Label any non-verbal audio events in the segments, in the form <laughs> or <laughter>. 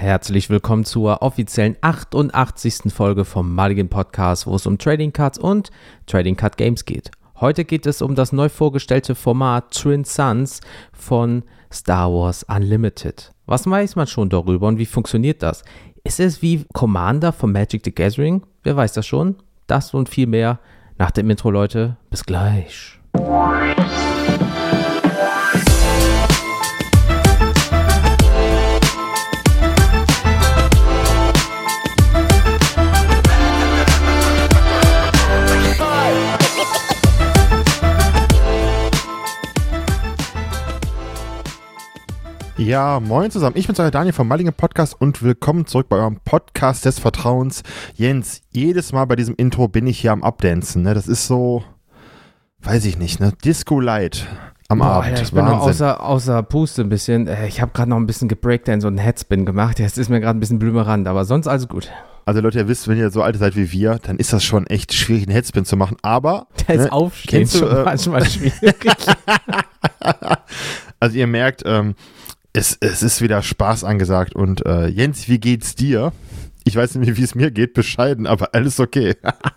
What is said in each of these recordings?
Herzlich willkommen zur offiziellen 88. Folge vom Mulligan Podcast, wo es um Trading Cards und Trading Card Games geht. Heute geht es um das neu vorgestellte Format Twin Suns von Star Wars Unlimited. Was weiß man schon darüber und wie funktioniert das? Ist es wie Commander von Magic the Gathering? Wer weiß das schon? Das und viel mehr nach dem Intro, Leute. Bis gleich. Ja, moin zusammen. Ich bin euer Daniel vom Mallinger Podcast und willkommen zurück bei eurem Podcast des Vertrauens. Jens, jedes Mal bei diesem Intro bin ich hier am Abdancen. Ne? Das ist so, weiß ich nicht, ne? Disco Light am Boah, Abend. Ja, ich bin noch außer, außer Puste ein bisschen. Äh, ich habe gerade noch ein bisschen gebreakdance und einen Headspin gemacht. Jetzt ist mir gerade ein bisschen blümerand, aber sonst alles gut. Also Leute, ihr wisst, wenn ihr so alt seid wie wir, dann ist das schon echt schwierig, einen Headspin zu machen. Aber <laughs> der ist ne, Aufstehen du, schon äh, manchmal <laughs> schwierig. also ihr merkt, ähm, es, es ist wieder Spaß angesagt. Und äh, Jens, wie geht's dir? Ich weiß nicht, wie es mir geht, bescheiden, aber alles okay.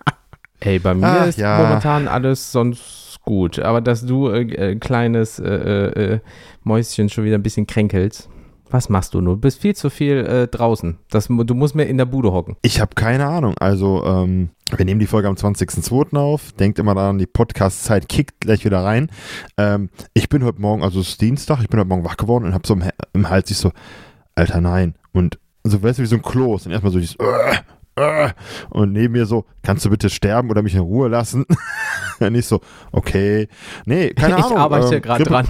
<laughs> Ey, bei mir Ach, ist ja. momentan alles sonst gut. Aber dass du äh, äh, kleines äh, äh, Mäuschen schon wieder ein bisschen kränkelst. Was machst du nur? Du bist viel zu viel äh, draußen. Das, du musst mir in der Bude hocken. Ich habe keine Ahnung. Also, ähm, wir nehmen die Folge am 20.02. auf. Denkt immer daran, die Podcast-Zeit kickt gleich wieder rein. Ähm, ich bin heute Morgen, also es ist Dienstag, ich bin heute Morgen wach geworden und habe so im, im Hals sich so, Alter, nein. Und so, weißt du, wie so ein Kloß. Und erstmal so dieses, äh, und neben mir so, kannst du bitte sterben oder mich in Ruhe lassen? <laughs> Nicht so, okay. Nee, keine <laughs> Ahnung. Ich arbeite ähm, gerade dran.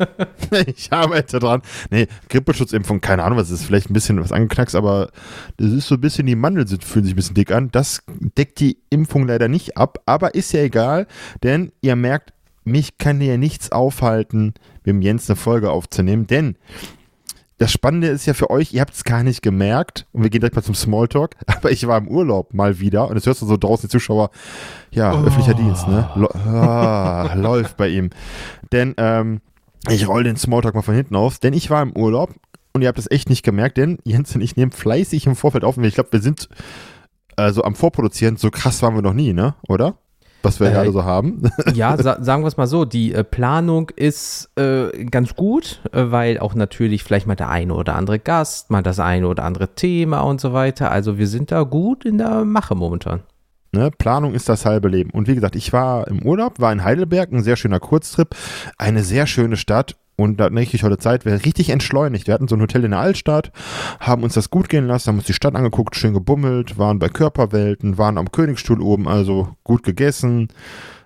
<laughs> ich arbeite dran. Nee, Grippeschutzimpfung, keine Ahnung, was ist vielleicht ein bisschen was angeknackst, aber das ist so ein bisschen, die Mandeln fühlen sich ein bisschen dick an. Das deckt die Impfung leider nicht ab, aber ist ja egal, denn ihr merkt, mich kann ja nichts aufhalten, mit dem Jens eine Folge aufzunehmen, denn das Spannende ist ja für euch, ihr habt es gar nicht gemerkt, und wir gehen direkt mal zum Smalltalk, <laughs> aber ich war im Urlaub mal wieder und es hörst du so draußen die Zuschauer, ja, oh. öffentlicher Dienst, ne? Lo ah, <laughs> läuft bei ihm. Denn ähm, ich roll den Smalltalk mal von hinten auf, denn ich war im Urlaub und ihr habt das echt nicht gemerkt, denn Jens und ich nehmen fleißig im Vorfeld auf und ich glaube, wir sind also am Vorproduzieren, so krass waren wir noch nie, ne? Oder? Was wir äh, gerade so haben. <laughs> Ja, sa sagen wir es mal so, die äh, Planung ist äh, ganz gut, äh, weil auch natürlich vielleicht mal der eine oder andere Gast, mal das eine oder andere Thema und so weiter. Also wir sind da gut in der Mache momentan. Ne, Planung ist das halbe Leben. Und wie gesagt, ich war im Urlaub, war in Heidelberg, ein sehr schöner Kurztrip, eine sehr schöne Stadt und da eine richtig tolle Zeit, wäre richtig entschleunigt. Wir hatten so ein Hotel in der Altstadt, haben uns das gut gehen lassen, haben uns die Stadt angeguckt, schön gebummelt, waren bei Körperwelten, waren am Königsstuhl oben, also gut gegessen.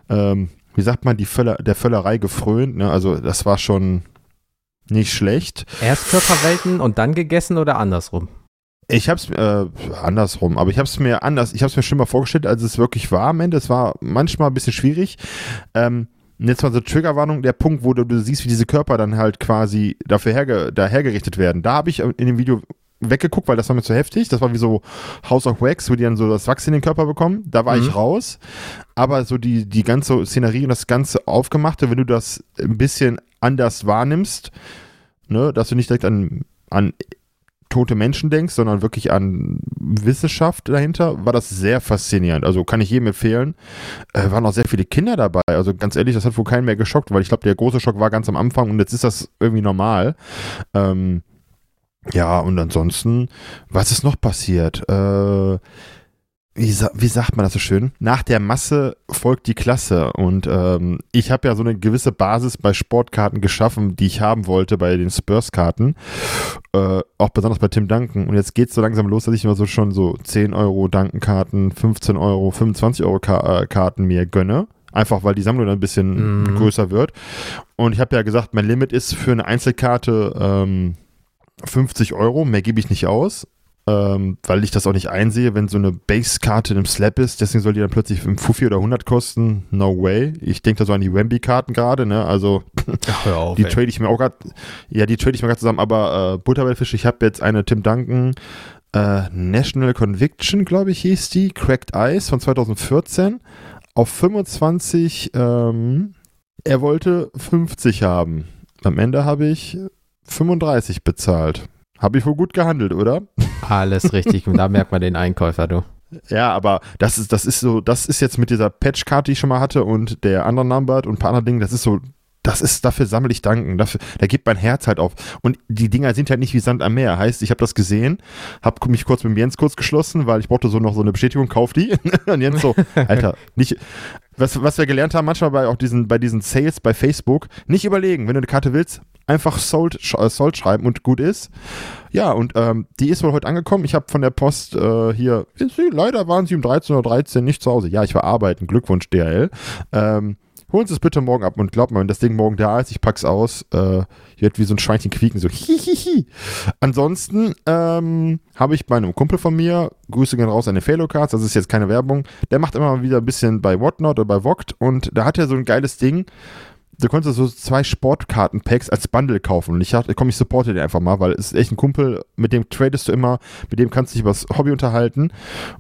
Ähm, wie sagt man, die Völler, der Völlerei gefrönt, ne? Also das war schon nicht schlecht. Erst Körperwelten und dann gegessen oder andersrum? Ich hab's äh, andersrum, aber ich hab's mir anders, ich hab's mir schon mal vorgestellt, als es wirklich war am Ende. Es war manchmal ein bisschen schwierig. Ähm, und jetzt mal so Triggerwarnung, der Punkt, wo du, du siehst, wie diese Körper dann halt quasi dafür herge, hergerichtet werden. Da habe ich in dem Video weggeguckt, weil das war mir zu heftig. Das war wie so House of Wax, wo die dann so das Wachs in den Körper bekommen. Da war mhm. ich raus. Aber so die, die ganze Szenerie und das ganze Aufgemachte, wenn du das ein bisschen anders wahrnimmst, ne, dass du nicht direkt an, an tote Menschen denkst, sondern wirklich an Wissenschaft dahinter, war das sehr faszinierend. Also kann ich jedem empfehlen. Äh, waren auch sehr viele Kinder dabei. Also ganz ehrlich, das hat wohl keinen mehr geschockt, weil ich glaube, der große Schock war ganz am Anfang und jetzt ist das irgendwie normal. Ähm, ja, und ansonsten, was ist noch passiert? Äh, wie, wie sagt man das so schön? Nach der Masse folgt die Klasse. Und ähm, ich habe ja so eine gewisse Basis bei Sportkarten geschaffen, die ich haben wollte bei den Spurs-Karten. Äh, auch besonders bei Tim Duncan. Und jetzt geht es so langsam los, dass ich immer so schon so 10 Euro Duncan-Karten, 15 Euro, 25 Euro Ka äh, Karten mir gönne. Einfach weil die Sammlung dann ein bisschen mhm. größer wird. Und ich habe ja gesagt, mein Limit ist für eine Einzelkarte ähm, 50 Euro. Mehr gebe ich nicht aus ähm, weil ich das auch nicht einsehe, wenn so eine Base-Karte im Slap ist, deswegen soll die dann plötzlich im Fuffi oder 100 kosten. No way. Ich denke da so an die Wemby-Karten gerade, ne? Also, auf, <laughs> die trade ich mir auch gerade, ja, die trade ich mir gerade zusammen, aber äh, Butterbellfisch, ich habe jetzt eine Tim Duncan äh, National Conviction, glaube ich, hieß die, Cracked Ice von 2014 auf 25, ähm, er wollte 50 haben. Am Ende habe ich 35 bezahlt Habe ich wohl gut gehandelt, oder? Alles richtig. Und da merkt man den Einkäufer, du. Ja, aber das ist, das ist so, das ist jetzt mit dieser Patchcard, die ich schon mal hatte und der anderen Numbered und ein paar anderen Dingen, das ist so, das ist, dafür sammle ich Danken. Dafür, da gibt mein Herz halt auf. Und die Dinger sind halt nicht wie Sand am Meer. Heißt, ich habe das gesehen, habe mich kurz mit Jens kurz geschlossen, weil ich brauchte so noch so eine Bestätigung, kauf die. <laughs> und Jens so, Alter, nicht, was, was wir gelernt haben, manchmal bei auch diesen, bei diesen Sales bei Facebook, nicht überlegen, wenn du eine Karte willst, einfach Sold, äh, Sold schreiben und gut ist. Ja, und ähm, die ist wohl heute angekommen. Ich habe von der Post äh, hier, leider waren sie um 13.13 Uhr nicht zu Hause. Ja, ich war arbeiten. Glückwunsch, DHL. Ähm, holen Sie es bitte morgen ab und glaubt mal, wenn das Ding morgen da ist, ich pack's aus, äh, wird wie so ein Schweinchen quieken, so <laughs> hihihi. Ansonsten ähm, habe ich bei einem Kumpel von mir, Grüße gehen raus an den Cards, das ist jetzt keine Werbung, der macht immer wieder ein bisschen bei Whatnot oder bei Vogt und da hat er so ein geiles Ding, du konntest so zwei Sportkarten-Packs als Bundle kaufen. Und ich dachte, komm, ich supporte den einfach mal, weil es ist echt ein Kumpel, mit dem tradest du immer, mit dem kannst du dich über das Hobby unterhalten.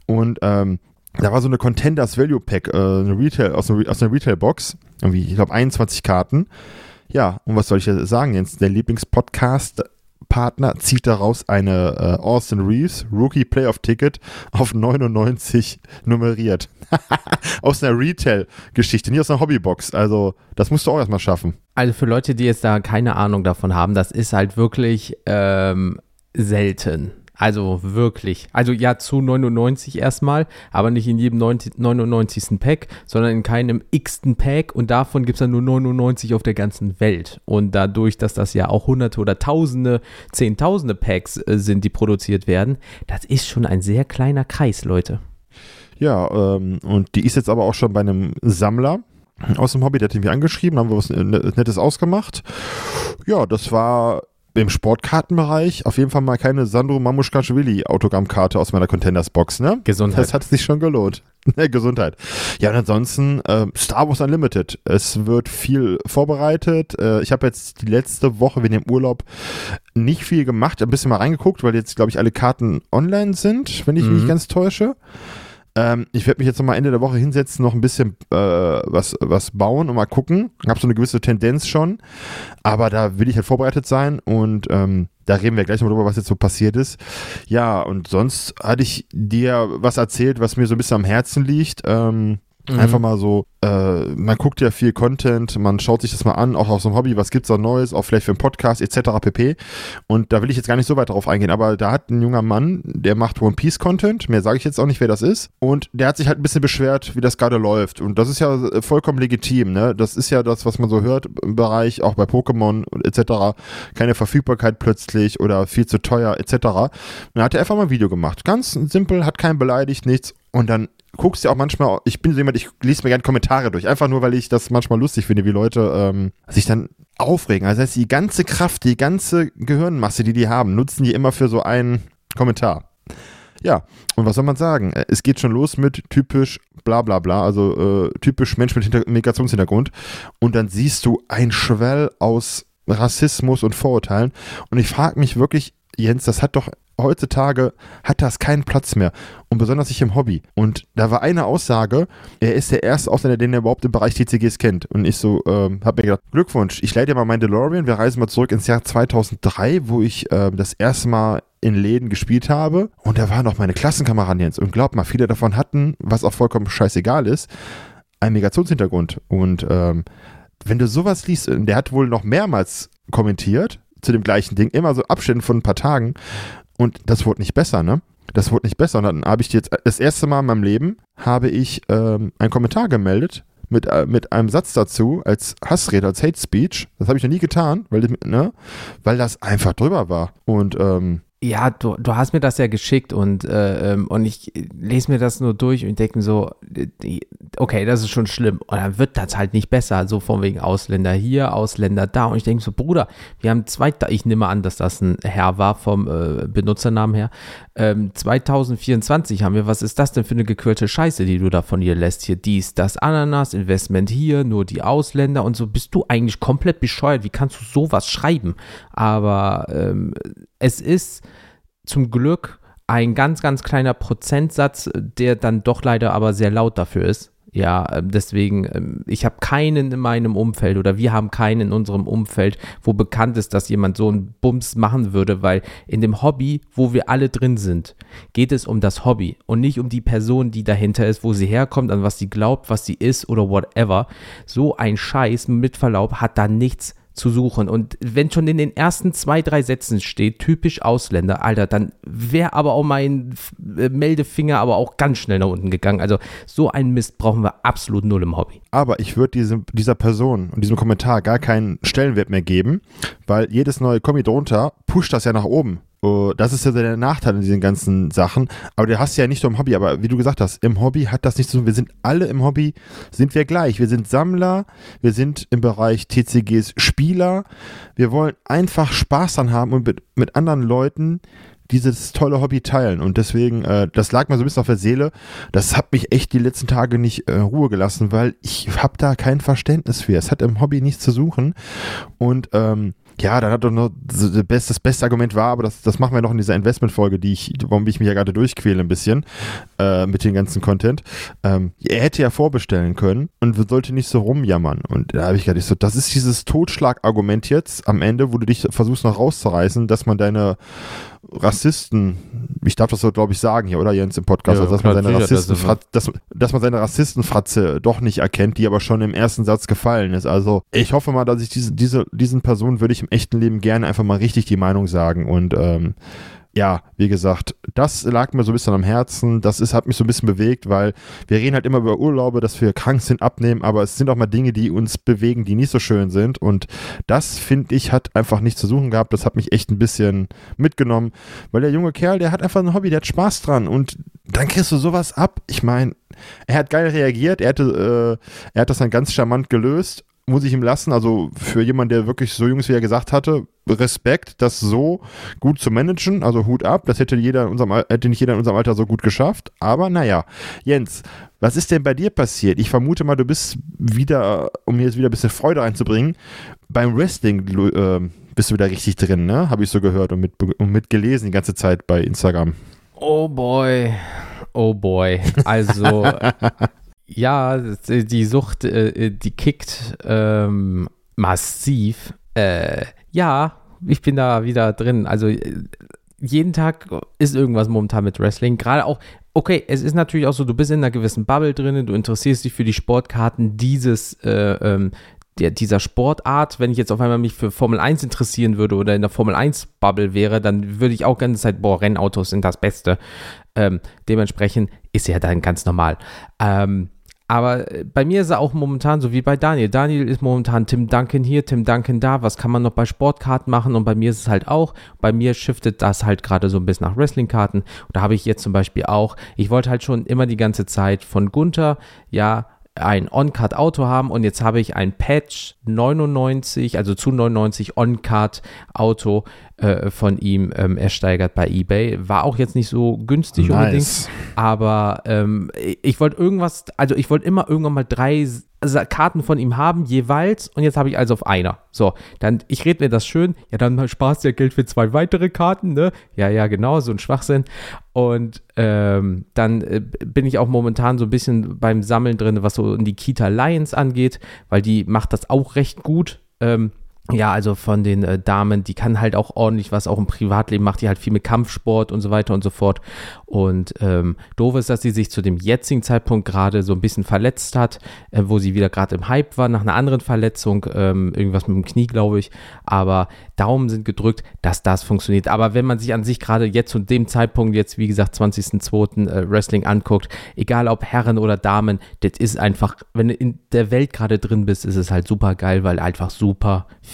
Und ähm, da war so eine Contenders Value Pack, äh, eine Retail, aus, einer, aus einer Retail-Box. Irgendwie, ich glaube, 21 Karten. Ja, und was soll ich sagen, Jens? Der Lieblingspodcast Partner zieht daraus eine äh, Austin Reeves Rookie Playoff Ticket auf 99 nummeriert. <laughs> aus einer Retail-Geschichte, nicht aus einer Hobbybox. Also, das musst du auch erstmal schaffen. Also, für Leute, die jetzt da keine Ahnung davon haben, das ist halt wirklich ähm, selten. Also wirklich. Also ja, zu 99 erstmal, aber nicht in jedem 90, 99. Pack, sondern in keinem x-ten Pack und davon gibt es dann nur 99 auf der ganzen Welt. Und dadurch, dass das ja auch hunderte oder tausende, zehntausende Packs äh, sind, die produziert werden, das ist schon ein sehr kleiner Kreis, Leute. Ja, ähm, und die ist jetzt aber auch schon bei einem Sammler aus dem Hobby, der hat ihn mir angeschrieben, haben wir was Nettes ausgemacht. Ja, das war im Sportkartenbereich auf jeden Fall mal keine Sandro Mamushkashvili Autogrammkarte aus meiner Contenders Box, ne? Gesundheit. Das hat sich schon gelohnt. <laughs> Gesundheit. Ja, und ansonsten äh, Star Wars Unlimited. Es wird viel vorbereitet. Äh, ich habe jetzt die letzte Woche wegen dem Urlaub nicht viel gemacht, ein bisschen mal reingeguckt, weil jetzt, glaube ich, alle Karten online sind, wenn ich mhm. mich ganz täusche. Ähm, ich werde mich jetzt noch mal Ende der Woche hinsetzen, noch ein bisschen äh, was, was bauen und mal gucken. Ich habe so eine gewisse Tendenz schon, aber da will ich halt vorbereitet sein und ähm, da reden wir gleich noch drüber, was jetzt so passiert ist. Ja, und sonst hatte ich dir was erzählt, was mir so ein bisschen am Herzen liegt. Ähm, Mhm. Einfach mal so, äh, man guckt ja viel Content, man schaut sich das mal an, auch aus einem Hobby, was gibt's da Neues, auch vielleicht für einen Podcast etc. pp. Und da will ich jetzt gar nicht so weit drauf eingehen, aber da hat ein junger Mann, der macht One Piece Content, mehr sage ich jetzt auch nicht, wer das ist. Und der hat sich halt ein bisschen beschwert, wie das gerade läuft. Und das ist ja äh, vollkommen legitim, ne? Das ist ja das, was man so hört im Bereich, auch bei Pokémon etc. Keine Verfügbarkeit plötzlich oder viel zu teuer etc. Und dann hat er einfach mal ein Video gemacht. Ganz simpel, hat keinen beleidigt, nichts. Und dann guckst ja auch manchmal, ich bin so jemand, ich lese mir gerne Kommentare durch, einfach nur, weil ich das manchmal lustig finde, wie Leute ähm, sich dann aufregen. Also das heißt, die ganze Kraft, die ganze Gehirnmasse, die die haben, nutzen die immer für so einen Kommentar. Ja, und was soll man sagen? Äh, es geht schon los mit typisch bla bla bla, also äh, typisch Mensch mit Hinter Migrationshintergrund. Und dann siehst du ein Schwell aus Rassismus und Vorurteilen. Und ich frage mich wirklich, Jens, das hat doch heutzutage hat das keinen Platz mehr. Und besonders nicht im Hobby. Und da war eine Aussage, er ist der erste Ausländer, den er überhaupt im Bereich TCGs kennt. Und ich so, ähm, hab mir gedacht, Glückwunsch, ich leite dir mal meinen DeLorean, wir reisen mal zurück ins Jahr 2003, wo ich äh, das erste Mal in Läden gespielt habe. Und da waren noch meine Klassenkameraden Jens. Und glaub mal, viele davon hatten, was auch vollkommen scheißegal ist, einen Migrationshintergrund. Und ähm, wenn du sowas liest, der hat wohl noch mehrmals kommentiert zu dem gleichen Ding, immer so Abständen von ein paar Tagen. Und das wurde nicht besser, ne? Das wurde nicht besser. Und dann habe ich jetzt das erste Mal in meinem Leben habe ich ähm, einen Kommentar gemeldet mit, äh, mit einem Satz dazu als Hassrede, als Hate Speech. Das habe ich noch nie getan, weil, ne, weil das einfach drüber war. Und ähm, ja, du, du hast mir das ja geschickt und, äh, ähm, und ich lese mir das nur durch und denke mir so, okay, das ist schon schlimm. Und dann wird das halt nicht besser, so von wegen Ausländer hier, Ausländer da. Und ich denke so, Bruder, wir haben zwei, ich nehme an, dass das ein Herr war vom äh, Benutzernamen her. Ähm, 2024 haben wir, was ist das denn für eine gequirlte Scheiße, die du da von dir lässt? Hier dies, das, Ananas, Investment hier, nur die Ausländer und so. Bist du eigentlich komplett bescheuert? Wie kannst du sowas schreiben? Aber ähm, es ist zum Glück ein ganz, ganz kleiner Prozentsatz, der dann doch leider aber sehr laut dafür ist. Ja, ähm, deswegen, ähm, ich habe keinen in meinem Umfeld oder wir haben keinen in unserem Umfeld, wo bekannt ist, dass jemand so einen Bums machen würde, weil in dem Hobby, wo wir alle drin sind, geht es um das Hobby und nicht um die Person, die dahinter ist, wo sie herkommt, an was sie glaubt, was sie ist oder whatever. So ein Scheiß mit Verlaub hat da nichts zu suchen. Und wenn schon in den ersten zwei, drei Sätzen steht, typisch Ausländer, Alter, dann wäre aber auch mein äh, Meldefinger aber auch ganz schnell nach unten gegangen. Also so einen Mist brauchen wir absolut null im Hobby. Aber ich würde diese, dieser Person und diesem Kommentar gar keinen Stellenwert mehr geben, weil jedes neue Kommi drunter pusht das ja nach oben. Uh, das ist ja der Nachteil in diesen ganzen Sachen. Aber du hast ja nicht nur im Hobby, aber wie du gesagt hast, im Hobby hat das nichts zu tun. Wir sind alle im Hobby, sind wir gleich. Wir sind Sammler, wir sind im Bereich TCGs Spieler. Wir wollen einfach Spaß dran haben und mit, mit anderen Leuten dieses tolle Hobby teilen. Und deswegen, äh, das lag mir so ein bisschen auf der Seele. Das hat mich echt die letzten Tage nicht äh, Ruhe gelassen, weil ich habe da kein Verständnis für. Es hat im Hobby nichts zu suchen. Und ähm, ja, dann hat doch beste, das beste Argument war, aber das, das machen wir noch in dieser Investmentfolge, die ich, warum ich mich ja gerade durchquäle ein bisschen äh, mit dem ganzen Content. Ähm, er hätte ja vorbestellen können und sollte nicht so rumjammern. Und da habe ich gerade so, das ist dieses Totschlagargument jetzt am Ende, wo du dich versuchst noch rauszureißen, dass man deine Rassisten, ich darf das so, glaube ich, sagen hier, oder Jens im Podcast, ja, also, dass, man seine Rassisten, dass, dass man seine Rassistenfratze doch nicht erkennt, die aber schon im ersten Satz gefallen ist. Also ich hoffe mal, dass ich diese, diese, diesen Personen würde ich im echten Leben gerne einfach mal richtig die Meinung sagen und ähm, ja, wie gesagt, das lag mir so ein bisschen am Herzen. Das ist, hat mich so ein bisschen bewegt, weil wir reden halt immer über Urlaube, dass wir krank sind, abnehmen, aber es sind auch mal Dinge, die uns bewegen, die nicht so schön sind. Und das, finde ich, hat einfach nichts zu suchen gehabt. Das hat mich echt ein bisschen mitgenommen, weil der junge Kerl, der hat einfach ein Hobby, der hat Spaß dran. Und dann kriegst du sowas ab. Ich meine, er hat geil reagiert, er, hatte, äh, er hat das dann ganz charmant gelöst muss ich ihm lassen. Also für jemanden, der wirklich so jung ist, wie er gesagt hatte, Respekt, das so gut zu managen. Also Hut ab. Das hätte jeder in unserem, hätte nicht jeder in unserem Alter so gut geschafft. Aber naja, Jens, was ist denn bei dir passiert? Ich vermute mal, du bist wieder, um mir jetzt wieder ein bisschen Freude einzubringen, beim Wrestling äh, bist du wieder richtig drin, ne? Habe ich so gehört und mit, und mit gelesen die ganze Zeit bei Instagram. Oh boy. Oh boy. Also <laughs> ja, die Sucht, äh, die kickt ähm, massiv. Äh, ja, ich bin da wieder drin. Also äh, jeden Tag ist irgendwas momentan mit Wrestling. Gerade auch, okay, es ist natürlich auch so, du bist in einer gewissen Bubble drin, du interessierst dich für die Sportkarten dieses, äh, ähm, der, dieser Sportart. Wenn ich jetzt auf einmal mich für Formel 1 interessieren würde oder in der Formel 1 Bubble wäre, dann würde ich auch ganze Zeit, boah, Rennautos sind das Beste. Ähm, dementsprechend ist ja dann ganz normal. Ähm, aber äh, bei mir ist er auch momentan so wie bei Daniel. Daniel ist momentan Tim Duncan hier, Tim Duncan da. Was kann man noch bei Sportkarten machen? Und bei mir ist es halt auch. Bei mir shiftet das halt gerade so ein bisschen nach Wrestlingkarten. Und da habe ich jetzt zum Beispiel auch. Ich wollte halt schon immer die ganze Zeit von Gunther, ja, ein On-Card-Auto haben und jetzt habe ich ein Patch 99, also zu 99 On-Card-Auto äh, von ihm ähm, ersteigert bei eBay. War auch jetzt nicht so günstig nice. unbedingt, aber ähm, ich wollte irgendwas, also ich wollte immer irgendwann mal drei Karten von ihm haben, jeweils, und jetzt habe ich also auf einer. So, dann, ich rede mir das schön, ja, dann sparst du ja Geld für zwei weitere Karten, ne? Ja, ja, genau, so ein Schwachsinn. Und ähm, dann äh, bin ich auch momentan so ein bisschen beim Sammeln drin, was so die Kita Lions angeht, weil die macht das auch recht gut. Ähm, ja, also von den äh, Damen, die kann halt auch ordentlich was, auch im Privatleben macht die halt viel mit Kampfsport und so weiter und so fort. Und ähm, doof ist, dass sie sich zu dem jetzigen Zeitpunkt gerade so ein bisschen verletzt hat, äh, wo sie wieder gerade im Hype war, nach einer anderen Verletzung, ähm, irgendwas mit dem Knie, glaube ich. Aber Daumen sind gedrückt, dass das funktioniert. Aber wenn man sich an sich gerade jetzt zu dem Zeitpunkt, jetzt wie gesagt, 20.02. Äh, Wrestling anguckt, egal ob Herren oder Damen, das ist einfach, wenn du in der Welt gerade drin bist, ist es halt super geil, weil einfach super viel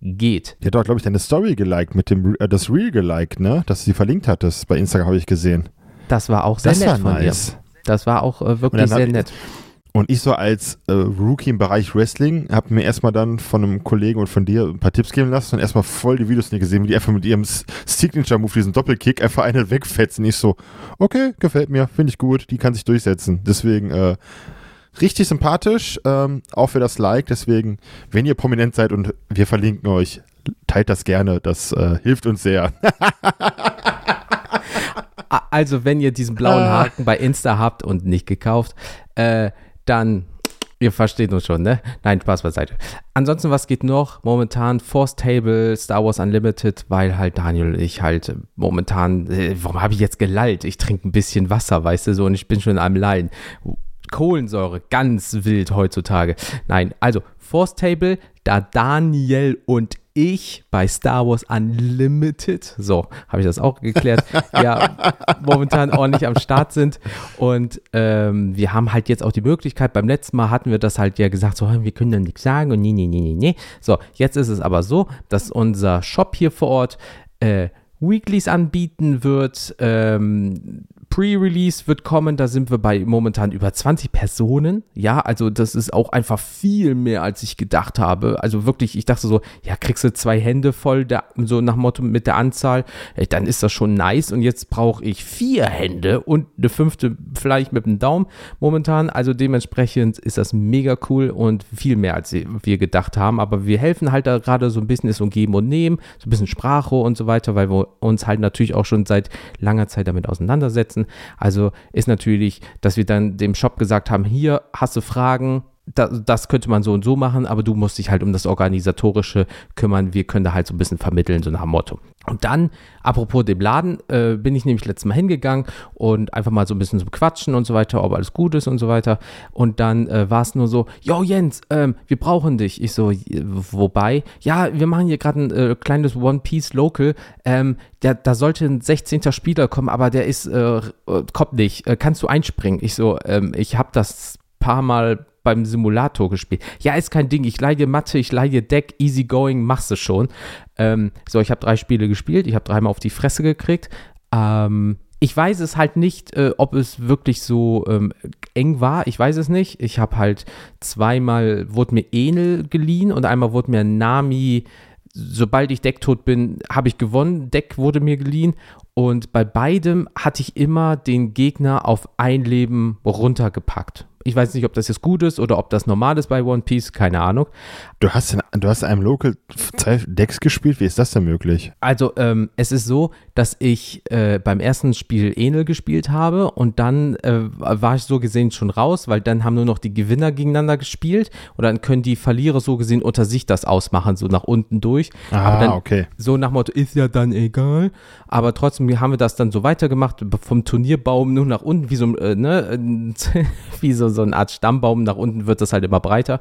geht. Die hat doch, glaube ich, deine Story geliked, mit dem, äh, das Reel geliked, ne? Dass du sie verlinkt hattest. Bei Instagram habe ich gesehen. Das war auch sehr das nett war von nice. dir. Das war auch äh, wirklich sehr nett. Und ich so als äh, Rookie im Bereich Wrestling habe mir erstmal dann von einem Kollegen und von dir ein paar Tipps geben lassen und erstmal voll die Videos nicht gesehen, wie die einfach mit ihrem Signature-Move, diesen Doppelkick, einfach eine wegfetzen. Ich so, okay, gefällt mir, finde ich gut, die kann sich durchsetzen. Deswegen äh, richtig sympathisch, ähm, auch für das Like. Deswegen, wenn ihr prominent seid und wir verlinken euch, teilt das gerne, das äh, hilft uns sehr. <laughs> also, wenn ihr diesen blauen ah. Haken bei Insta habt und nicht gekauft, äh, dann Ihr versteht uns schon, ne? Nein, Spaß beiseite. Ansonsten, was geht noch? Momentan Force Table, Star Wars Unlimited, weil halt Daniel und ich halt momentan, äh, warum habe ich jetzt gelallt? Ich trinke ein bisschen Wasser, weißt du so, und ich bin schon am Lallen. Kohlensäure, ganz wild heutzutage. Nein, also Force Table, da Daniel und ich bei Star Wars Unlimited, so habe ich das auch geklärt, <laughs> ja, momentan ordentlich am Start sind. Und ähm, wir haben halt jetzt auch die Möglichkeit, beim letzten Mal hatten wir das halt ja gesagt, so, wir können da nichts sagen und nee, nee, nee, nee, nee. So, jetzt ist es aber so, dass unser Shop hier vor Ort äh, Weeklies anbieten wird, ähm, Pre-Release wird kommen, da sind wir bei momentan über 20 Personen. Ja, also das ist auch einfach viel mehr, als ich gedacht habe. Also wirklich, ich dachte so, ja, kriegst du zwei Hände voll, der, so nach Motto mit der Anzahl, ey, dann ist das schon nice. Und jetzt brauche ich vier Hände und eine fünfte vielleicht mit dem Daumen momentan. Also dementsprechend ist das mega cool und viel mehr, als wir gedacht haben. Aber wir helfen halt da gerade so ein bisschen ist so ein Geben und Nehmen, so ein bisschen Sprache und so weiter, weil wir uns halt natürlich auch schon seit langer Zeit damit auseinandersetzen. Also ist natürlich, dass wir dann dem Shop gesagt haben, hier hast du Fragen, das könnte man so und so machen, aber du musst dich halt um das Organisatorische kümmern. Wir können da halt so ein bisschen vermitteln, so nach dem Motto. Und dann, apropos dem Laden, äh, bin ich nämlich letztes Mal hingegangen und einfach mal so ein bisschen so quatschen und so weiter, ob alles gut ist und so weiter. Und dann äh, war es nur so, yo Jens, ähm, wir brauchen dich. Ich so, wobei, ja, wir machen hier gerade ein äh, kleines One Piece Local. Ähm, der, da sollte ein 16. Spieler kommen, aber der ist, äh, kommt nicht. Äh, kannst du einspringen? Ich so, ähm, ich habe das paar Mal beim Simulator gespielt. Ja, ist kein Ding. Ich leihe Mathe, ich leihe Deck, easy going, machst du schon. Ähm, so, ich habe drei Spiele gespielt, ich habe dreimal auf die Fresse gekriegt. Ähm, ich weiß es halt nicht, äh, ob es wirklich so ähm, eng war. Ich weiß es nicht. Ich habe halt zweimal, wurde mir Enel geliehen und einmal wurde mir Nami sobald ich decktot bin, habe ich gewonnen. Deck wurde mir geliehen. Und bei beidem hatte ich immer den Gegner auf ein Leben runtergepackt. Ich weiß nicht, ob das jetzt gut ist oder ob das normal ist bei One Piece, keine Ahnung. Du hast in, du hast in einem Local zwei Decks gespielt, wie ist das denn möglich? Also, ähm, es ist so, dass ich äh, beim ersten Spiel Enel gespielt habe und dann äh, war ich so gesehen schon raus, weil dann haben nur noch die Gewinner gegeneinander gespielt und dann können die Verlierer so gesehen unter sich das ausmachen, so nach unten durch. Ah, Aber dann, okay. So nach Motto, ist ja dann egal. Aber trotzdem haben wir das dann so weitergemacht, vom Turnierbaum nur nach unten, wie so, äh, ne, <laughs> wie so so eine Art Stammbaum. Nach unten wird das halt immer breiter.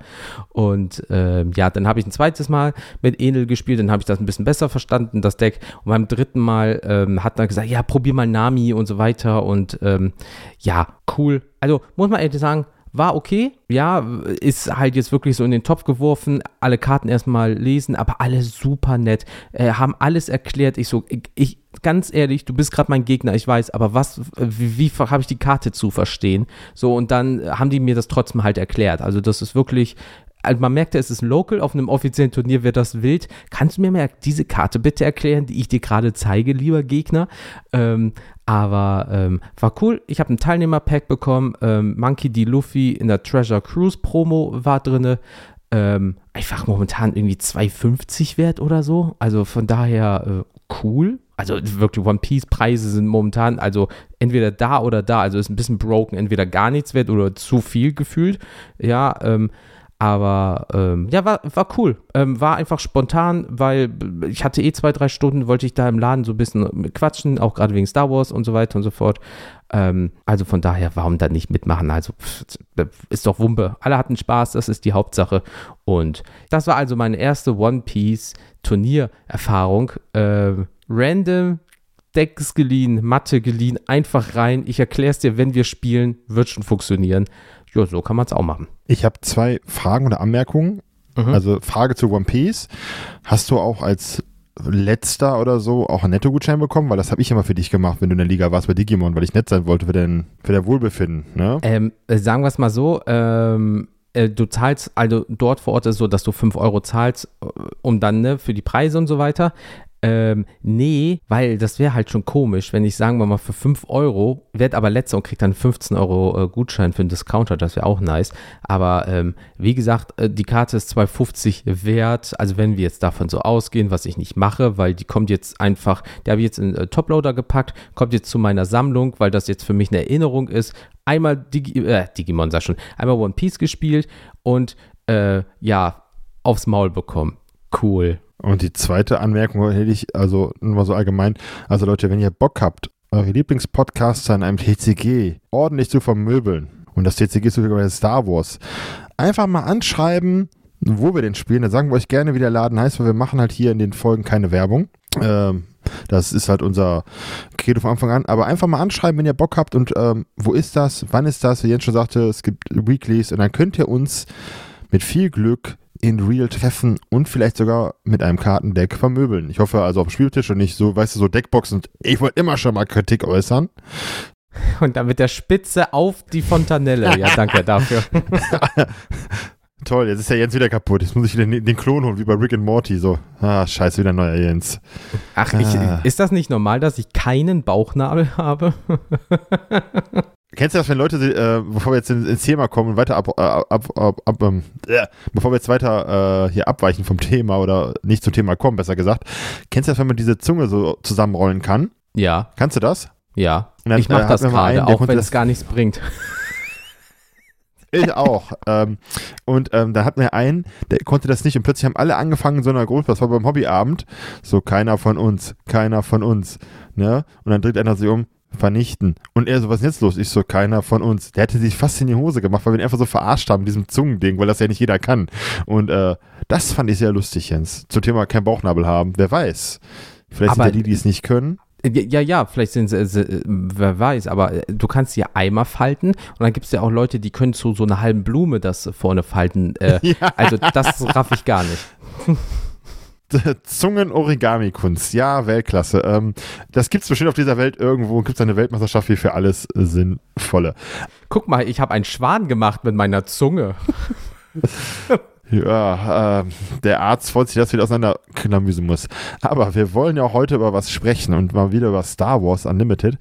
Und äh, ja, dann habe ich ein zweites Mal mit Enel gespielt, dann habe ich das ein bisschen besser verstanden, das Deck. Und beim dritten Mal ähm, hat er gesagt, ja, probier mal Nami und so weiter. Und ähm, ja, cool. Also muss man ehrlich sagen, war okay, ja, ist halt jetzt wirklich so in den Topf geworfen, alle Karten erstmal lesen, aber alle super nett, äh, haben alles erklärt. Ich so, ich, ich ganz ehrlich, du bist gerade mein Gegner, ich weiß, aber was, wie, wie habe ich die Karte zu verstehen? So, und dann haben die mir das trotzdem halt erklärt. Also, das ist wirklich also man merkt, es ist ein Local, auf einem offiziellen Turnier wird das wild. Kannst du mir mal diese Karte bitte erklären, die ich dir gerade zeige, lieber Gegner? Ähm, aber ähm, war cool. Ich habe ein Teilnehmer-Pack bekommen. Ähm, Monkey D. Luffy in der Treasure Cruise Promo war drin. Ähm, einfach momentan irgendwie 2,50 wert oder so. Also von daher äh, cool. Also wirklich One Piece Preise sind momentan also entweder da oder da. Also ist ein bisschen broken, entweder gar nichts wert oder zu viel gefühlt. Ja, ähm, aber ähm, ja, war, war cool. Ähm, war einfach spontan, weil ich hatte eh zwei, drei Stunden, wollte ich da im Laden so ein bisschen quatschen, auch gerade wegen Star Wars und so weiter und so fort. Ähm, also von daher, warum da nicht mitmachen? Also ist doch Wumpe. Alle hatten Spaß, das ist die Hauptsache. Und das war also meine erste One Piece Turniererfahrung. Äh, random Decks geliehen, Matte geliehen, einfach rein. Ich erkläre es dir, wenn wir spielen, wird schon funktionieren ja, so kann man es auch machen. Ich habe zwei Fragen oder Anmerkungen. Mhm. Also Frage zu One Piece. Hast du auch als letzter oder so auch einen Nettogutschein bekommen? Weil das habe ich immer für dich gemacht, wenn du in der Liga warst bei Digimon, weil ich nett sein wollte für, den, für dein Wohlbefinden. Ne? Ähm, äh, sagen wir es mal so, ähm, äh, du zahlst, also dort vor Ort ist es so, dass du 5 Euro zahlst, äh, um dann ne, für die Preise und so weiter. Ähm, nee, weil das wäre halt schon komisch, wenn ich sagen wir mal für 5 Euro, werd aber letzter und krieg dann 15 Euro äh, Gutschein für einen Discounter, das wäre auch nice. Aber ähm, wie gesagt, äh, die Karte ist 2,50 wert. Also wenn wir jetzt davon so ausgehen, was ich nicht mache, weil die kommt jetzt einfach, der habe ich jetzt in äh, Toploader gepackt, kommt jetzt zu meiner Sammlung, weil das jetzt für mich eine Erinnerung ist. Einmal Digi äh, Digimon, sag schon, einmal One Piece gespielt und äh, ja, aufs Maul bekommen. Cool. Und die zweite Anmerkung hätte ich, also nur so allgemein, also Leute, wenn ihr Bock habt, eure Lieblingspodcasts an einem TCG ordentlich zu vermöbeln, und das TCG ist sogar bei Star Wars, einfach mal anschreiben, wo wir den spielen. Dann sagen wir euch gerne, wie der Laden heißt, weil wir machen halt hier in den Folgen keine Werbung. Ähm, das ist halt unser Credo von Anfang an. Aber einfach mal anschreiben, wenn ihr Bock habt und ähm, wo ist das, wann ist das? Wie Jens schon sagte, es gibt Weeklies und dann könnt ihr uns mit viel Glück in Real treffen und vielleicht sogar mit einem Kartendeck vermöbeln. Ich hoffe also auf dem Spieltisch und nicht so, weißt du, so Deckboxen. Ich wollte immer schon mal Kritik äußern. Und dann mit der Spitze auf die Fontanelle. Ja, danke dafür. <laughs> Toll, jetzt ist der Jens wieder kaputt. Jetzt muss ich wieder den Klon holen, wie bei Rick and Morty. So, ah, scheiße, wieder ein neuer Jens. Ach, ich, Ah. ist das nicht normal, dass ich keinen Bauchnabel habe? <laughs> Kennst du das, wenn Leute, äh, bevor wir jetzt ins, ins Thema kommen und weiter ab, äh, ab, ab, ab ähm, äh, bevor wir jetzt weiter äh, hier abweichen vom Thema oder nicht zum Thema kommen, besser gesagt, kennst du das, wenn man diese Zunge so zusammenrollen kann? Ja, Kannst du das? ja. Dann, ich mache äh, das gerade, auch wenn das- es gar nichts bringt. <laughs> Ich auch. ähm, und ähm, da hatten wir einen, der konnte das nicht und plötzlich haben alle angefangen so einer Gruppe, das war beim Hobbyabend, so keiner von uns, keiner von uns, ne? Und dann dreht einer sich um, vernichten. Und er so, was ist jetzt los? Ich so, keiner von uns. Der hätte sich fast in die Hose gemacht, weil wir ihn einfach so verarscht haben mit diesem Zungending, weil das ja nicht jeder kann. Und äh, das fand ich sehr lustig, Jens. Zum Thema kein Bauchnabel haben. Wer weiß. Vielleicht Aber- sind ja die, die es nicht können. Ja, ja, vielleicht sind sie, sie, wer weiß, aber äh, du kannst ja Eimer falten und dann gibt es ja auch Leute, die können zu so einer halben Blume das vorne falten. Äh, <laughs> Ja. Also das raff ich gar nicht. <laughs> Zungen-Origami-Kunst, ja, Weltklasse. Ähm, das gibt's bestimmt auf dieser Welt irgendwo. Gibt es eine Weltmeisterschaft wie für alles äh, Sinnvolle. Guck mal, ich habe einen Schwan gemacht mit meiner Zunge. <laughs> Ja, ähm, der Arzt freut sich, dass wir das auseinanderklamüsen muss. Aber wir wollen ja auch heute über was sprechen und mal wieder über Star Wars Unlimited.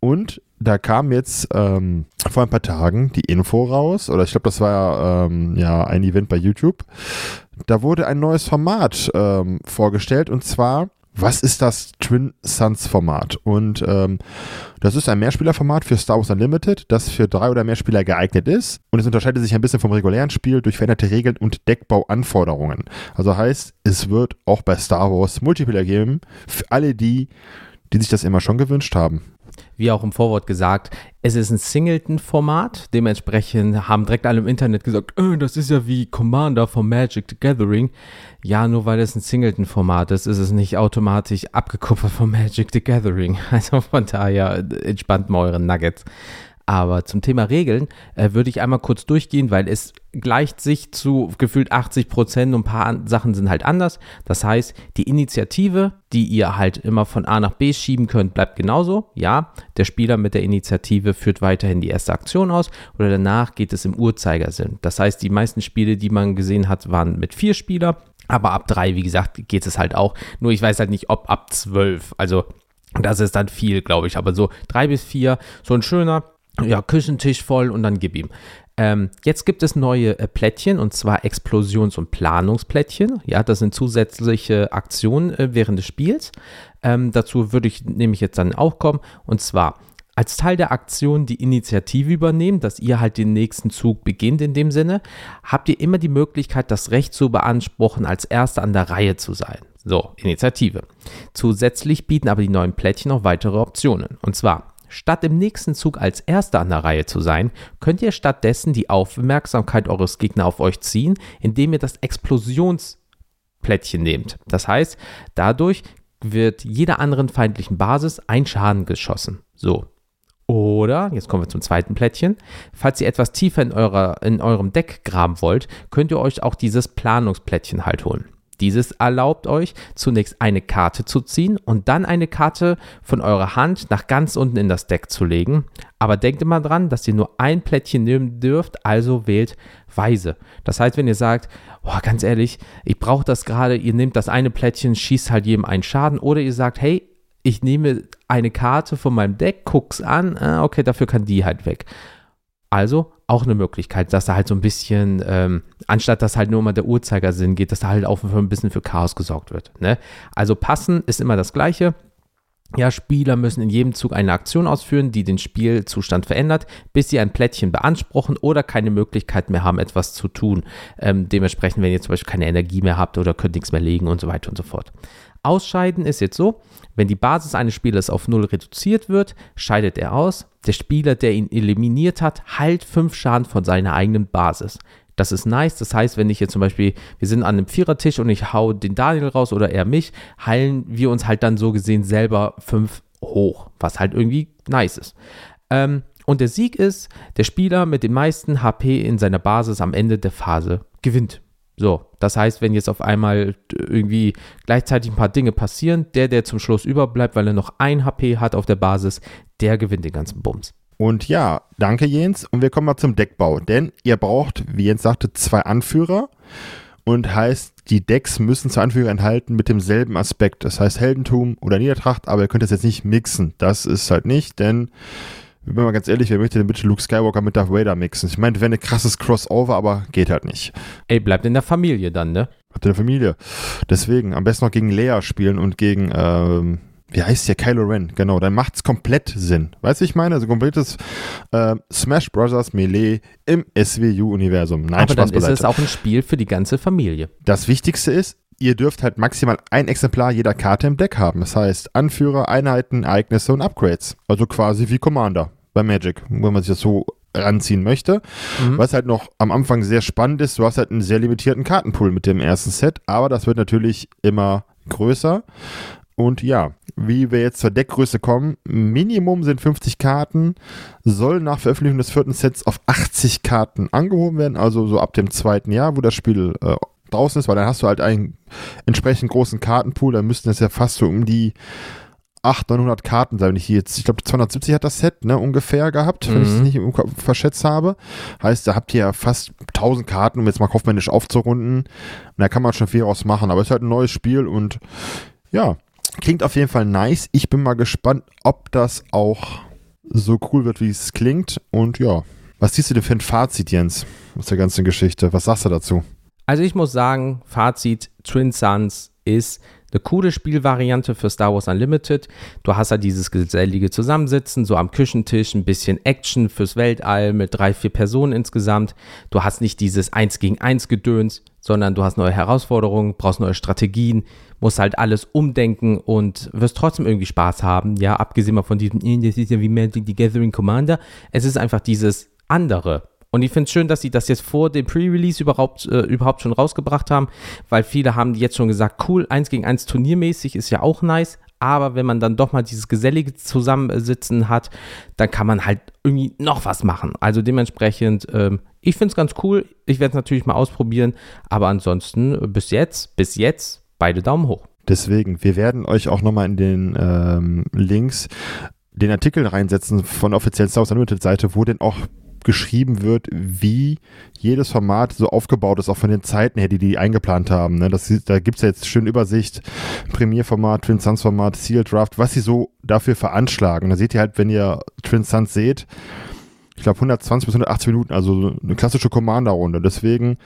Und da kam jetzt ähm, vor ein paar Tagen die Info raus, oder ich glaube, das war ähm, ja ein Event bei YouTube. Da wurde ein neues Format ähm, vorgestellt und zwar, was ist das Twin Suns Format? Und ähm, das ist ein Mehrspielerformat für Star Wars Unlimited, das für drei oder mehr Spieler geeignet ist. Und es unterscheidet sich ein bisschen vom regulären Spiel durch veränderte Regeln und Deckbauanforderungen. Also heißt, es wird auch bei Star Wars Multiplayer geben für alle die, die sich das immer schon gewünscht haben. Wie auch im Vorwort gesagt, es ist ein Singleton-Format. Dementsprechend haben direkt alle im Internet gesagt, äh, das ist ja wie Commander von Magic the Gathering. Ja, nur weil es ein Singleton-Format ist, ist es nicht automatisch abgekupfert von Magic the Gathering. <laughs> Also von daher äh, entspannt mal eure Nuggets. Aber zum Thema Regeln äh, würde ich einmal kurz durchgehen, weil es gleicht sich zu gefühlt 80 Prozent und ein paar Sachen sind halt anders. Das heißt, die Initiative, die ihr halt immer von A nach B schieben könnt, bleibt genauso. Ja, der Spieler mit der Initiative führt weiterhin die erste Aktion aus oder danach geht es im Uhrzeigersinn. Das heißt, die meisten Spiele, die man gesehen hat, waren mit vier Spieler. Aber ab drei, wie gesagt, geht es halt auch. Nur ich weiß halt nicht, ob ab zwölf. Also das ist dann viel, glaube ich. Aber so drei bis vier, so ein schöner, ja, Küchentisch voll und dann gib ihm. Ähm, jetzt gibt es neue äh, Plättchen und zwar Explosions- und Planungsplättchen. Ja, das sind zusätzliche Aktionen äh, während des Spiels. Ähm, dazu würde ich nämlich jetzt dann auch kommen und zwar als Teil der Aktion die Initiative übernehmen, dass ihr halt den nächsten Zug beginnt in dem Sinne, habt ihr immer die Möglichkeit, das Recht zu beanspruchen, als Erster an der Reihe zu sein. So, Initiative. Zusätzlich bieten aber die neuen Plättchen noch weitere Optionen. Und zwar, statt im nächsten Zug als Erster an der Reihe zu sein, könnt ihr stattdessen die Aufmerksamkeit eures Gegners auf euch ziehen, indem ihr das Explosionsplättchen nehmt. Das heißt, dadurch wird jeder anderen feindlichen Basis ein Schaden geschossen. So. Oder, jetzt kommen wir zum zweiten Plättchen, falls ihr etwas tiefer in, eurer, in eurem Deck graben wollt, könnt ihr euch auch dieses Planungsplättchen halt holen. Dieses erlaubt euch zunächst eine Karte zu ziehen und dann eine Karte von eurer Hand nach ganz unten in das Deck zu legen. Aber denkt immer dran, dass ihr nur ein Plättchen nehmen dürft, also wählt weise. Das heißt, wenn ihr sagt, oh, ganz ehrlich, ich brauche das gerade, ihr nehmt das eine Plättchen, schießt halt jedem einen Schaden oder ihr sagt, hey, ich nehme eine Karte von meinem Deck, guck's an, ah, okay, dafür kann die halt weg. Also auch eine Möglichkeit, dass da halt so ein bisschen, ähm, anstatt dass halt nur mal der Uhrzeigersinn geht, dass da halt auch ein bisschen für Chaos gesorgt wird. Ne? Also passen ist immer das Gleiche. Ja, Spieler müssen in jedem Zug eine Aktion ausführen, die den Spielzustand verändert, bis sie ein Plättchen beanspruchen oder keine Möglichkeit mehr haben, etwas zu tun. Ähm, dementsprechend, wenn ihr zum Beispiel keine Energie mehr habt oder könnt nichts mehr legen und so weiter und so fort. Ausscheiden ist jetzt so, wenn die Basis eines Spielers auf 0 reduziert wird, scheidet er aus. Der Spieler, der ihn eliminiert hat, heilt 5 Schaden von seiner eigenen Basis. Das ist nice. Das heißt, wenn ich jetzt zum Beispiel, wir sind an einem Vierertisch und ich hau den Daniel raus oder er mich, heilen wir uns halt dann so gesehen selber 5 hoch, was halt irgendwie nice ist. Ähm, und der Sieg ist, der Spieler mit den meisten HP in seiner Basis am Ende der Phase gewinnt. So, das heißt, wenn jetzt auf einmal irgendwie gleichzeitig ein paar Dinge passieren, der, der zum Schluss überbleibt, weil er noch ein HP hat auf der Basis, der gewinnt den ganzen Bums. Und ja, danke Jens. Und wir kommen mal zum Deckbau. Denn ihr braucht, wie Jens sagte, zwei Anführer. Und heißt, die Decks müssen zwei Anführer enthalten mit demselben Aspekt. Das heißt Heldentum oder Niedertracht, aber ihr könnt das jetzt nicht mixen. Das ist halt nicht, denn ich bin mal ganz ehrlich, wer möchte denn bitte Luke Skywalker mit Darth Vader mixen? Ich meine, wäre ein krasses Crossover, aber geht halt nicht. Ey, bleibt in der Familie dann, ne? Bleibt in der Familie. Deswegen, am besten noch gegen Leia spielen und gegen, ähm, wie heißt der? Kylo Ren, genau. Dann macht's komplett Sinn. Weißt du, ich meine? Also komplettes äh, Smash Bros. Melee im SWU-Universum. Nein, Aber Spaß dann ist es auch ein Spiel für die ganze Familie. Das Wichtigste ist, ihr dürft halt maximal ein Exemplar jeder Karte im Deck haben. Das heißt Anführer, Einheiten, Ereignisse und Upgrades. Also quasi wie Commander bei Magic, wenn man sich das so ranziehen möchte. Mhm. Was halt noch am Anfang sehr spannend ist, du hast halt einen sehr limitierten Kartenpool mit dem ersten Set, aber das wird natürlich immer größer. Und ja, wie wir jetzt zur Deckgröße kommen, Minimum sind 50 Karten, soll nach Veröffentlichung des vierten Sets auf 80 Karten angehoben werden, also so ab dem zweiten Jahr, wo das Spiel äh, draußen ist, weil dann hast du halt einen entsprechend großen Kartenpool, dann müssten es ja fast so um die 800, 900 Karten sein. Wenn ich jetzt, ich glaube 270 hat das Set, ne, ungefähr gehabt, mhm. wenn ich es nicht im Kopf verschätzt habe. Heißt, da habt ihr ja fast 1000 Karten, um jetzt mal kaufmännisch aufzurunden. Und da kann man schon viel raus machen. Aber es ist halt ein neues Spiel und ja, klingt auf jeden Fall nice. Ich bin mal gespannt, ob das auch so cool wird, wie es klingt. Und ja, was siehst du denn für ein Fazit, Jens, aus der ganzen Geschichte? Was sagst du dazu? Also ich muss sagen, Fazit, Twin Suns ist eine coole Spielvariante für Star Wars Unlimited. Du hast ja dieses gesellige Zusammensitzen, so am Küchentisch, ein bisschen Action fürs Weltall mit drei, vier Personen insgesamt. Du hast nicht dieses Eins gegen Eins Gedöns, sondern du hast neue Herausforderungen, brauchst neue Strategien, musst halt alles umdenken und wirst trotzdem irgendwie Spaß haben. Ja, abgesehen mal von diesem, das ist ja wie Magic the Gathering Commander. Es ist einfach dieses andere. Und ich finde es schön, dass sie das jetzt vor dem Pre-Release überhaupt, äh, überhaupt schon rausgebracht haben, weil viele haben jetzt schon gesagt, cool, 1 gegen 1 turniermäßig ist ja auch nice, aber wenn man dann doch mal dieses gesellige Zusammensitzen hat, dann kann man halt irgendwie noch was machen. Also dementsprechend, ähm, ich finde es ganz cool. Ich werde es natürlich mal ausprobieren, aber ansonsten äh, bis jetzt, bis jetzt, beide Daumen hoch. Deswegen, wir werden euch auch nochmal in den ähm, Links den Artikel reinsetzen von der offiziellen Star Wars Unlimited Seite, wo denn auch geschrieben wird, wie jedes Format so aufgebaut ist, auch von den Zeiten her, die die eingeplant haben. Ne? Das, da gibt es ja jetzt schön Übersicht, Premierformat, Twin Suns Format, Seal Draft, was sie so dafür veranschlagen. Da seht ihr halt, wenn ihr Twin Suns seht, ich glaube 120 bis 180 Minuten, also eine klassische Commander-Runde. Deswegen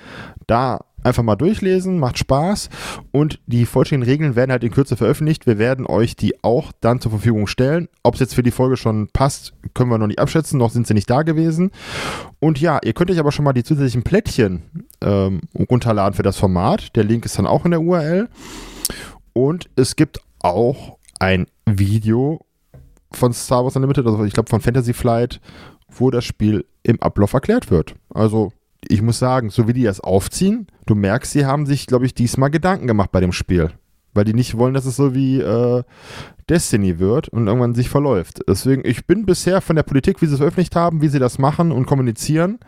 da einfach mal durchlesen, macht Spaß und die vollständigen Regeln werden halt in Kürze veröffentlicht. Wir werden euch die auch dann zur Verfügung stellen. Ob es jetzt für die Folge schon passt, können wir noch nicht abschätzen, noch sind sie nicht da gewesen. Und ja, ihr könnt euch aber schon mal die zusätzlichen Plättchen ähm, runterladen für das Format. Der Link ist dann auch in der URL. Und es gibt auch ein Video von Star Wars Unlimited, also ich glaube von Fantasy Flight, wo das Spiel im Ablauf erklärt wird. Also ich muss sagen, so wie die das aufziehen, du merkst, sie haben sich, glaube ich, diesmal Gedanken gemacht bei dem Spiel. Weil die nicht wollen, dass es so wie äh, Destiny wird und irgendwann sich verläuft. Deswegen, ich bin bisher von der Politik, wie sie es veröffentlicht haben, wie sie das machen und kommunizieren,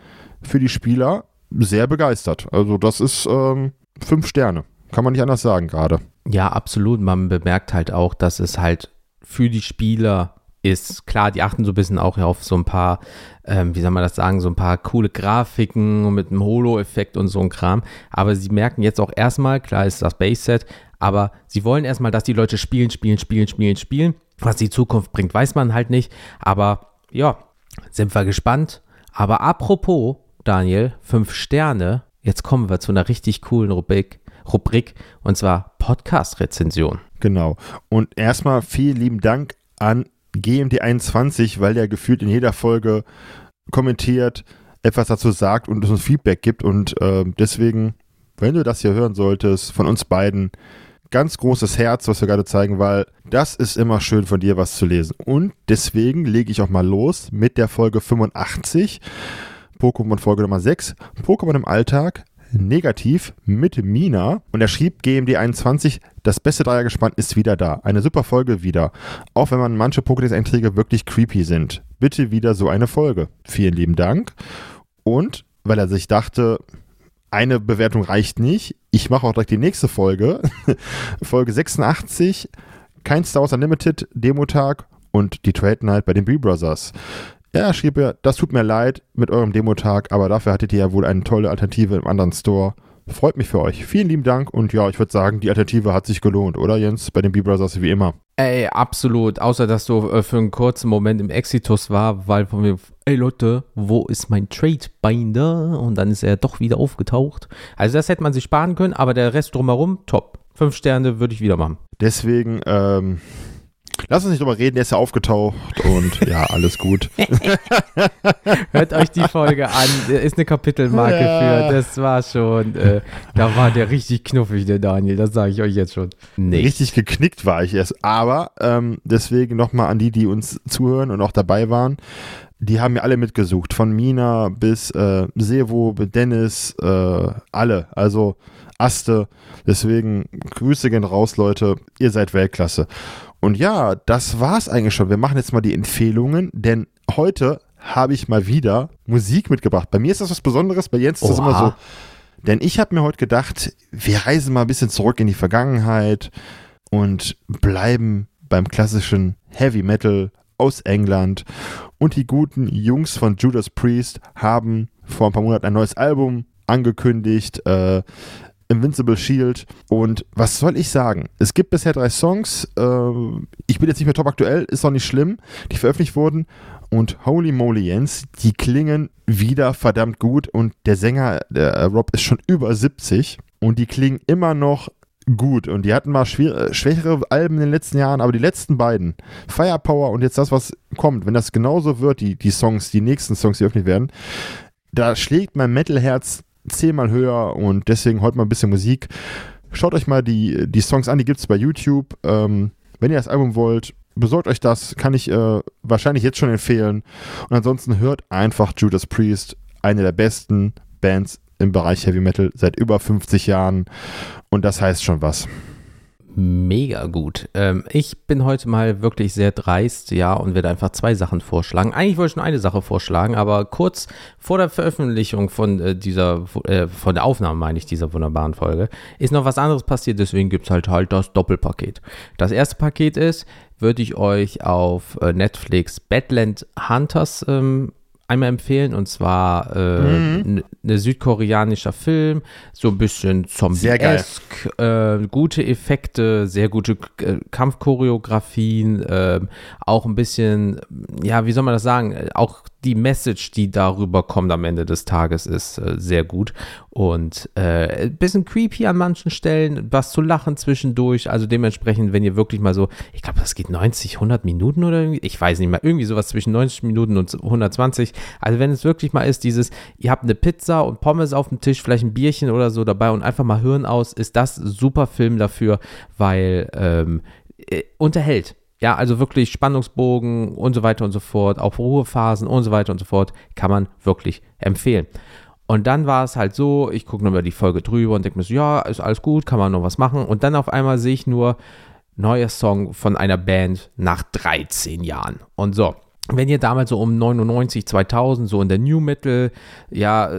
für die Spieler sehr begeistert. Also das ist ähm, fünf Sterne. Kann man nicht anders sagen gerade. Ja, absolut. Man bemerkt halt auch, dass es halt für die Spieler ist. Klar, die achten so ein bisschen auch auf so ein paar, ähm, wie soll man das sagen, so ein paar coole Grafiken mit einem Holo-Effekt und so ein Kram. Aber sie merken jetzt auch erstmal, klar ist das Base-Set, aber sie wollen erstmal, dass die Leute spielen, spielen, spielen, spielen, spielen. Was die Zukunft bringt, weiß man halt nicht. Aber ja, sind wir gespannt. Aber apropos, Daniel, fünf Sterne. Jetzt kommen wir zu einer richtig coolen Rubrik, Rubrik und zwar Podcast-Rezension. Genau. Und erstmal vielen lieben Dank an GMD21, weil der gefühlt in jeder Folge kommentiert, etwas dazu sagt und uns Feedback gibt. Und äh, deswegen, wenn du das hier hören solltest, von uns beiden, ganz großes Herz, was wir gerade zeigen, weil das ist immer schön von dir was zu lesen. Und deswegen lege ich auch mal los mit der Folge 85, Pokémon Folge Nummer 6, Pokémon im Alltag, negativ mit Mina und er schrieb GMD21, das beste Dreiergespann ist wieder da. Eine super Folge wieder. Auch wenn man manche Pokédex-Einträge wirklich creepy sind. Bitte wieder so eine Folge. Vielen lieben Dank. Und weil er sich dachte, eine Bewertung reicht nicht, ich mache auch direkt die nächste Folge. <laughs> Folge 86, kein Star Wars Unlimited Demo-Tag und die Trade Night bei den B Brothers. Ja, schrieb er, das tut mir leid mit eurem Demotag, aber dafür hattet ihr ja wohl eine tolle Alternative im anderen Store. Freut mich für euch. Vielen lieben Dank und ja, ich würde sagen, die Alternative hat sich gelohnt, oder Jens? Bei den B-Brothers wie immer. Ey, absolut. Außer, dass du äh, für einen kurzen Moment im Exitus war, weil von mir, ey Leute, wo ist mein Trade Binder? Und dann ist er doch wieder aufgetaucht. Also das hätte man sich sparen können, aber der Rest drumherum, top. Fünf Sterne würde ich wieder machen. Deswegen, ähm, Lass uns nicht drüber reden, der ist ja aufgetaucht und <laughs> ja, alles gut. <laughs> Hört euch die Folge an, ist eine Kapitelmarke ja. für, das war schon, äh, da war der richtig knuffig, der Daniel, das sage ich euch jetzt schon. Nicht. Richtig geknickt war ich erst, aber ähm, deswegen nochmal an die, die uns zuhören und auch dabei waren, die haben mir alle mitgesucht, von Mina bis äh, Sevo, Dennis, äh, alle, also Aste, deswegen Grüße gehen raus, Leute, ihr seid Weltklasse. Und ja, das war's eigentlich schon. Wir machen jetzt mal die Empfehlungen, denn heute habe ich mal wieder Musik mitgebracht. Bei mir ist das was Besonderes, bei Jens ist das immer so. Denn ich habe mir heute gedacht, wir reisen mal ein bisschen zurück in die Vergangenheit und bleiben beim klassischen Heavy Metal aus England. Und die guten Jungs von Judas Priest haben vor ein paar Monaten ein neues Album angekündigt. Äh, Invincible Shield. Und was soll ich sagen? Es gibt bisher drei Songs. Äh, ich bin jetzt nicht mehr top aktuell, ist auch nicht schlimm, die veröffentlicht wurden. Und holy moly Jens, die klingen wieder verdammt gut. Und der Sänger, der äh, Rob, ist schon über 70. Und die klingen immer noch gut. Und die hatten mal schwer, schwächere Alben in den letzten Jahren, aber die letzten beiden, Firepower und jetzt das, was kommt, wenn das genauso wird, die, die Songs, die nächsten Songs, die öffentlich werden, da schlägt mein Metalherz zehnmal höher und deswegen heute mal ein bisschen Musik. Schaut euch mal die, die Songs an, die gibt es bei YouTube. Ähm, wenn ihr das Album wollt, besorgt euch das, kann ich äh, wahrscheinlich jetzt schon empfehlen. Und ansonsten hört einfach Judas Priest, eine der besten Bands im Bereich Heavy Metal seit über 50 Jahren. Und das heißt schon was mega gut. Ähm, ich bin heute mal wirklich sehr dreist, ja, und werde einfach zwei Sachen vorschlagen. Eigentlich wollte ich nur eine Sache vorschlagen, aber kurz vor der Veröffentlichung von äh, dieser, äh, von der Aufnahme, meine ich, dieser wunderbaren Folge, ist noch was anderes passiert, deswegen gibt es halt halt das Doppelpaket. Das erste Paket ist, würde ich euch auf äh, Netflix Badland Hunters ähm, einmal empfehlen und zwar äh, mhm. ne südkoreanischer Film, so ein bisschen zombie-esk, äh, gute Effekte, sehr gute äh, Kampfchoreografien, äh, auch ein bisschen, ja, wie soll man das sagen, auch die Message, die darüber kommt am Ende des Tages, ist äh, sehr gut. Und äh, ein bisschen creepy an manchen Stellen, was zu lachen zwischendurch. Also dementsprechend, wenn ihr wirklich mal so, ich glaube, das geht 90, 100 Minuten oder irgendwie, ich weiß nicht mehr, irgendwie sowas zwischen 90 Minuten und 120. Also wenn es wirklich mal ist, dieses, ihr habt eine Pizza und Pommes auf dem Tisch, vielleicht ein Bierchen oder so dabei und einfach mal Hirn aus, ist das super Film dafür, weil ähm, äh, unterhält. Ja, also wirklich Spannungsbogen und so weiter und so fort, auch Ruhephasen und so weiter und so fort, kann man wirklich empfehlen. Und dann war es halt so, ich gucke nochmal die Folge drüber und denke mir so, ja, ist alles gut, kann man noch was machen. Und dann auf einmal sehe ich nur, neuer Song von einer Band nach 13 Jahren. Und so, wenn ihr damals so um 99, 2000 so in der New Metal ja,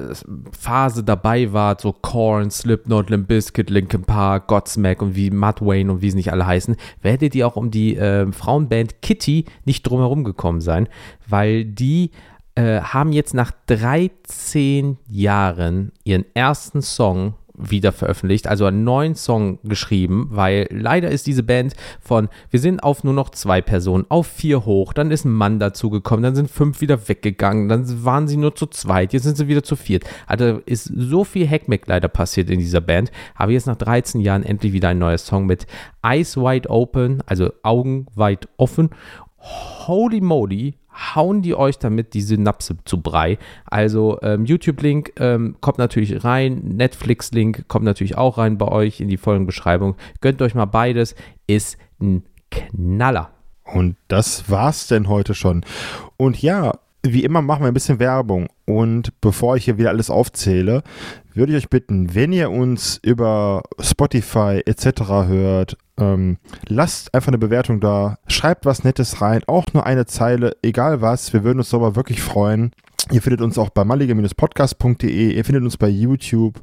Phase dabei wart, so Korn, Slipknot, Limp Bizkit, Linkin Park, Godsmack und wie Matt Wayne und wie sie nicht alle heißen, werdet ihr auch um die äh, Frauenband Kitty nicht drumherum gekommen sein, weil die äh, haben jetzt nach 13 Jahren ihren ersten Song wieder veröffentlicht, also einen neuen Song geschrieben, weil leider ist diese Band von, wir sind auf nur noch zwei Personen, auf vier hoch, dann ist ein Mann dazugekommen, dann sind fünf wieder weggegangen, dann waren sie nur zu zweit, jetzt sind sie wieder zu viert. Also ist so viel Hackmeck leider passiert in dieser Band, aber jetzt nach 13 Jahren endlich wieder ein neuer Song mit Eyes Wide Open, also Augen weit offen. Holy moly, hauen die euch damit die Synapse zu Brei. Also ähm, YouTube-Link ähm, kommt natürlich rein, Netflix-Link kommt natürlich auch rein bei euch in die Folgenbeschreibung. Gönnt euch mal beides, ist ein Knaller. Und das war's denn heute schon. Und ja, wie immer machen wir ein bisschen Werbung. Und bevor ich hier wieder alles aufzähle, würde ich euch bitten, wenn ihr uns über Spotify etc. hört, ähm, lasst einfach eine Bewertung da, schreibt was Nettes rein, auch nur eine Zeile, egal was, wir würden uns darüber wirklich freuen. Ihr findet uns auch bei mallige-podcast.de, ihr findet uns bei YouTube,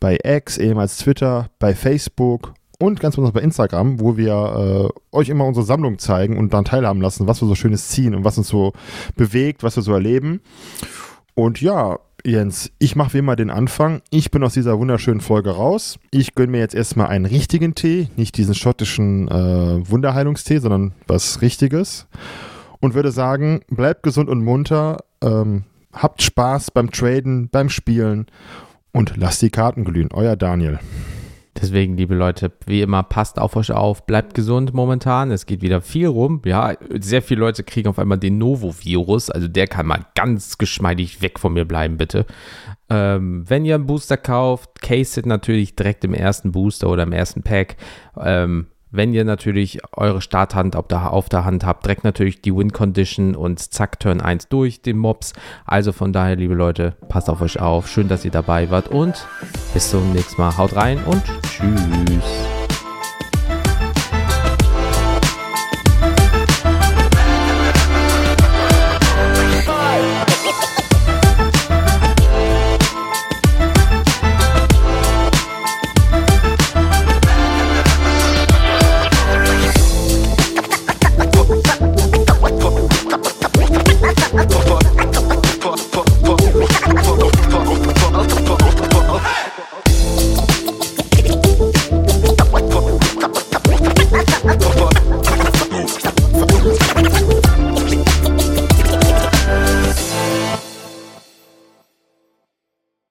bei X, ehemals Twitter, bei Facebook und ganz besonders bei Instagram, wo wir äh, euch immer unsere Sammlung zeigen und dann teilhaben lassen, was wir so schönes ziehen und was uns so bewegt, was wir so erleben. Und ja, Jens, ich mache wie immer den Anfang. Ich bin aus dieser wunderschönen Folge raus. Ich gönne mir jetzt erstmal einen richtigen Tee, nicht diesen schottischen äh, Wunderheilungstee, sondern was Richtiges. Und würde sagen, bleibt gesund und munter, ähm, habt Spaß beim Traden, beim Spielen und lasst die Karten glühen. Euer Daniel. Deswegen, liebe Leute, wie immer, passt auf euch auf, bleibt gesund momentan. Es geht wieder viel rum. Ja, sehr viele Leute kriegen auf einmal den Novo-Virus. Also der kann mal ganz geschmeidig weg von mir bleiben, bitte. Ähm, wenn ihr einen Booster kauft, case it natürlich direkt im ersten Booster oder im ersten Pack. Ähm, wenn ihr natürlich eure Starthand auf der, auf der Hand habt, direkt natürlich die Win-Condition und zack, Turn 1 durch den Mobs. Also von daher, liebe Leute, passt auf euch auf. Schön, dass ihr dabei wart und bis zum nächsten Mal. Haut rein und tschüss.